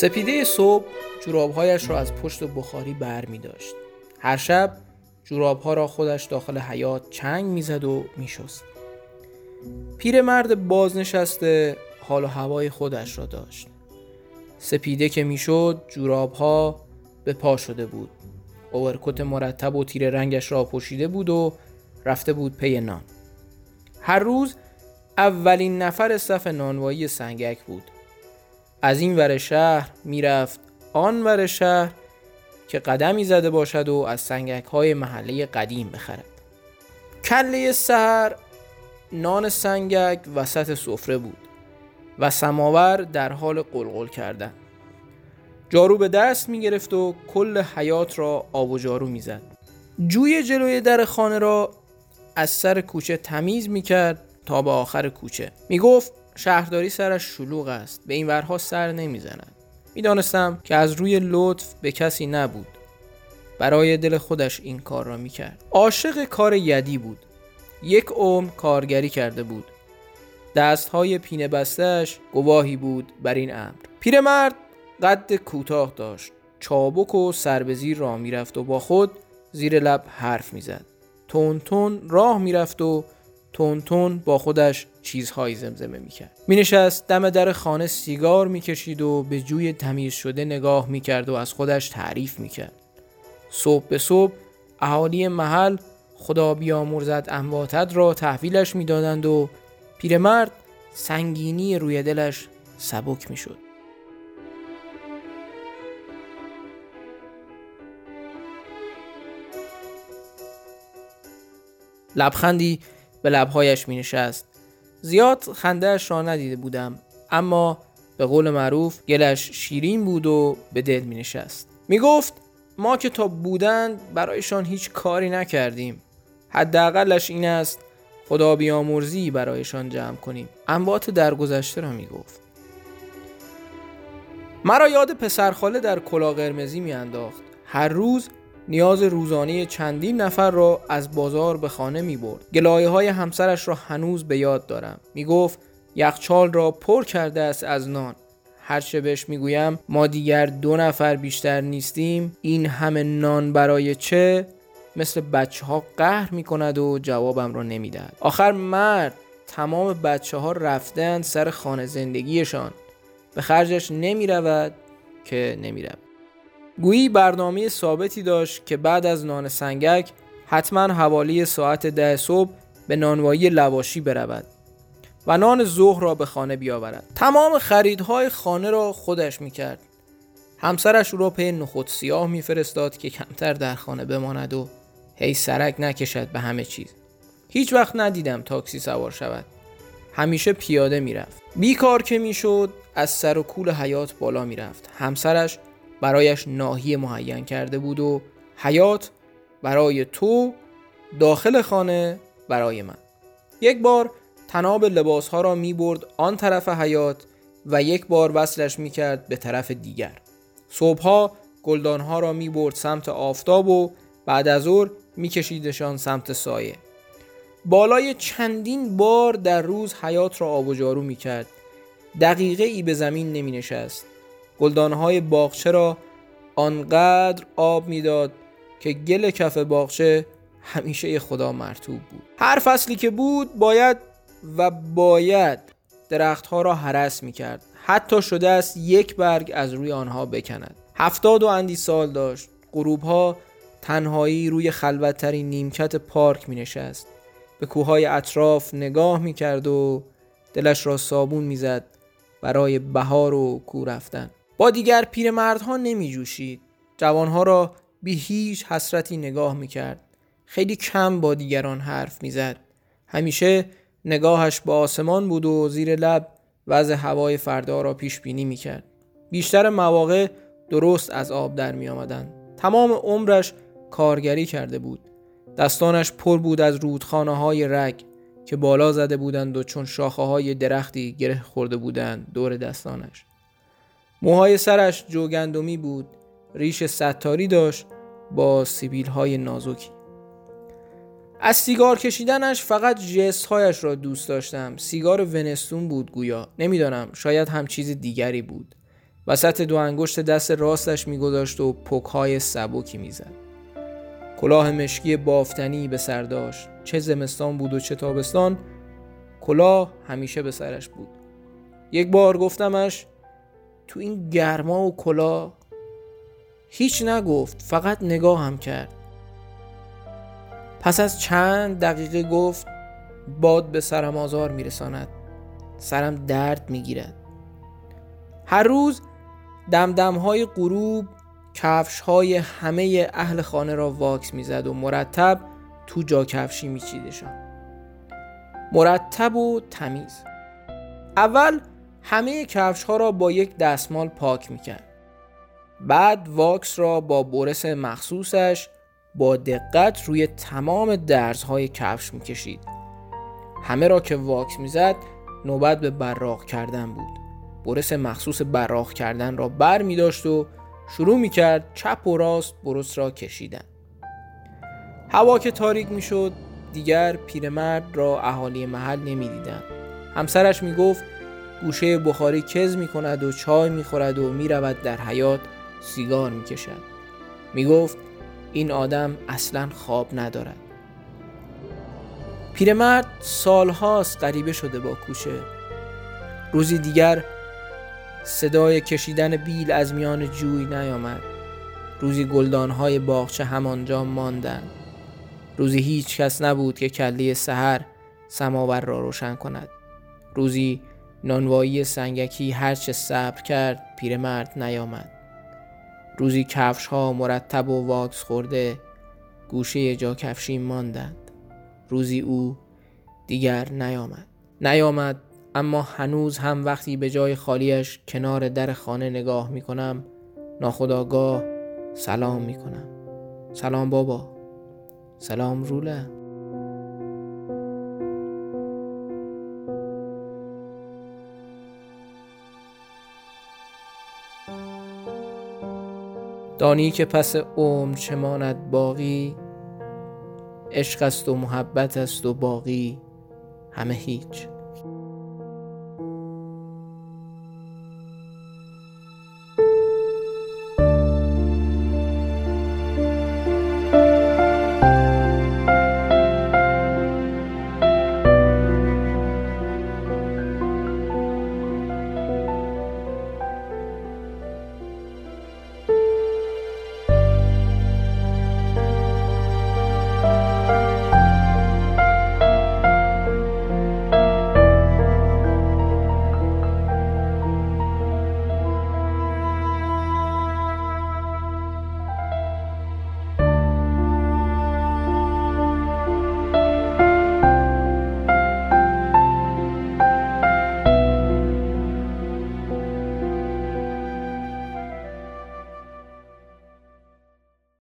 سپیده صبح جورابهایش را از پشت بخاری بر می داشت. هر شب جورابها را خودش داخل حیات چنگ می‌زد و میشست. پیرمرد بازنشسته حال و هوای خودش را داشت. سپیده که می‌شد جورابها به پا شده بود. اوورکوت مرتب و تیر رنگش را پوشیده بود و رفته بود پی نان. هر روز اولین نفر صف نانوایی سنگک بود. از این ور شهر می‌رفت آن ور شهر که قدمی زده باشد و از سنگک های محله قدیم بخرد. کله سهر نان سنگک وسط سفره بود و سماور در حال قلقل کردن. جارو به دست می گرفت و کل حیات را آب و جارو می زد. جوی جلوی در خانه را از سر کوچه تمیز می کرد تا به آخر کوچه. می گفت شهرداری سرش شلوغ است به این ورها سر نمی زند. می دانستم که از روی لطف به کسی نبود. برای دل خودش این کار را می کرد عاشق کار یدی بود. یک عمر کارگری کرده بود. دست های پینه بستش گواهی بود بر این امر. پیرمرد قد کوتاه داشت. چابک و سر به زیر راه می‌رفت و با خود زیر لب حرف می‌زد. تون تون راه می‌رفت و تون تون با خودش چیزهایی زمزمه می‌کرد. مینشست دم در خانه سیگار می‌کشید و به جوی تمیز شده نگاه می‌کرد و از خودش تعریف می‌کرد. صبح به صبح اهالی محل خدا بیامرزد امواتت را تحویلش می‌دادند و پیرمرد سنگینی روی دلش سبک می‌شد. لبخندی به لبهایش می نشست. زیاد خندهش را ندیده بودم اما به قول معروف گلش شیرین بود و به دل می نشست. می گفت ما که تا بودند برایشان هیچ کاری نکردیم حداقلش این است خدا بیامرزی برایشان جمع کنیم انبات درگذشته را می گفت مرا یاد پسرخاله در کلا قرمزی می انداخت هر روز نیاز روزانه چندین نفر را از بازار به خانه می برد. گلایه های همسرش را هنوز به یاد دارم. می گفت یخچال را پر کرده است از نان. هر چه بهش می‌گویم ما دیگر دو نفر بیشتر نیستیم این همه نان برای چه مثل بچه ها قهر می کند و جوابم را نمی‌دهد آخر مرد تمام بچه ها رفتن سر خانه زندگیشان به خرجش نمی رود که نمی رود. گویی برنامه ثابتی داشت که بعد از نان سنگک حتما حوالی ساعت ده صبح به نانوایی لواشی برود و نان ظهر را به خانه بیاورد. تمام خریدهای خانه را خودش می‌کرد. همسرش او را پی نخود سیاه میفرستاد که کمتر در خانه بماند و هی سرک نکشد به همه چیز. هیچ وقت ندیدم تاکسی سوار شود. همیشه پیاده می‌رفت. بیکار که می‌شد از سر و کول حیات بالا می‌رفت. همسرش برایش ناحیه معین کرده بود و حیات برای تو داخل خانه برای من. یک بار تناب لباس ها را می برد آن طرف حیات و یک بار وصلش می کرد به طرف دیگر. صبحها گلدان ها را می برد سمت آفتاب و بعد از ظهر می کشیدشان سمت سایه. بالای چندین بار در روز حیات را آب و جارو می کرد دقیقه ای به زمین نمی نشست گلدانهای باغچه را آنقدر آب می‌داد که گل کف باغچه همیشه خدا مرتوب بود. هر فصلی که بود باید و باید درختها را حرس می کرد حتی شده است یک برگ از روی آنها بکند. هفتاد و اندی سال داشت. غروب ها تنهایی روی خلوتترین نیمکت پارک می نشست به کوههای اطراف نگاه می کرد و دلش را صابون می زد برای بهار و کو رفتن. با دیگر پیرمردها نمی جوشید جوانها را بی هیچ حسرتی نگاه می کرد خیلی کم با دیگران حرف می زد همیشه نگاهش با آسمان بود و زیر لب وضع هوای فردا را پیش بینی می کرد بیشتر مواقع درست از آب در می آمدن. تمام عمرش کارگری کرده بود. دستانش پر بود از رودخانه های رگ که بالا زده بودند و چون شاخه های درختی گره خورده بودند دور دستانش. موهای سرش جوگندمی بود ریش ستاری داشت با سیبیل های نازکی. از سیگار کشیدنش فقط جست هایش را دوست داشتم. سیگار ونستون بود گویا. نمی‌دانم شاید هم چیز دیگری بود. وسط دو انگشت دست راستش میگذاشت و پکهای سبکی می‌زد. کلاه مشکی بافتنی به سر داشت. چه زمستان بود و چه تابستان کلاه همیشه به سرش بود. یک بار گفتمش تو این گرما و کلاه هیچ نگفت فقط نگاه هم کرد. پس از چند دقیقه گفت باد به سرم آزار میرساند. سرم درد می‌گیرد. هر روز دمدم های غروب کفش های همه اهل خانه را واکس می‌زد و مرتب تو جا کفشی میچیدشان مرتب و تمیز. اول همه کفش ها را با یک دستمال پاک می‌کرد. بعد واکس را با برس مخصوصش با دقت روی تمام درزهای کفش می‌کشید. همه را که واکس می‌زد نوبت به براق کردن بود. برس مخصوص براق کردن را بر می داشت و شروع می کرد چپ و راست برس را کشیدن. هوا که تاریک می شد دیگر پیرمرد را اهالی محل نمی دیدن. همسرش می گفت گوشه بخاری کز می کند و چای می خورد و می رود در حیات سیگار می کشد می گفت این آدم اصلا خواب ندارد. پیرمرد سالهاست غریبه شده با کوچه. روزی دیگر صدای کشیدن بیل از میان جوی نیامد. روزی گلدانهای باغچه همانجا ماندند. روزی هیچ کس نبود که کلی سحر سماور را روشن کند. روزی نانوایی سنگکی هرچه صبر کرد پیرمرد نیامد. روزی کفش ها مرتب و واکس خورده گوشه جا کفشی ماندند. روزی او دیگر نیامد. نیامد اما هنوز هم وقتی به جای خالیش کنار در خانه نگاه می کنم ناخداگاه سلام می کنم سلام بابا. سلام روله دانی که پس عمر چه ماند باقی؟ عشق است و محبت است و باقی همه هیچ.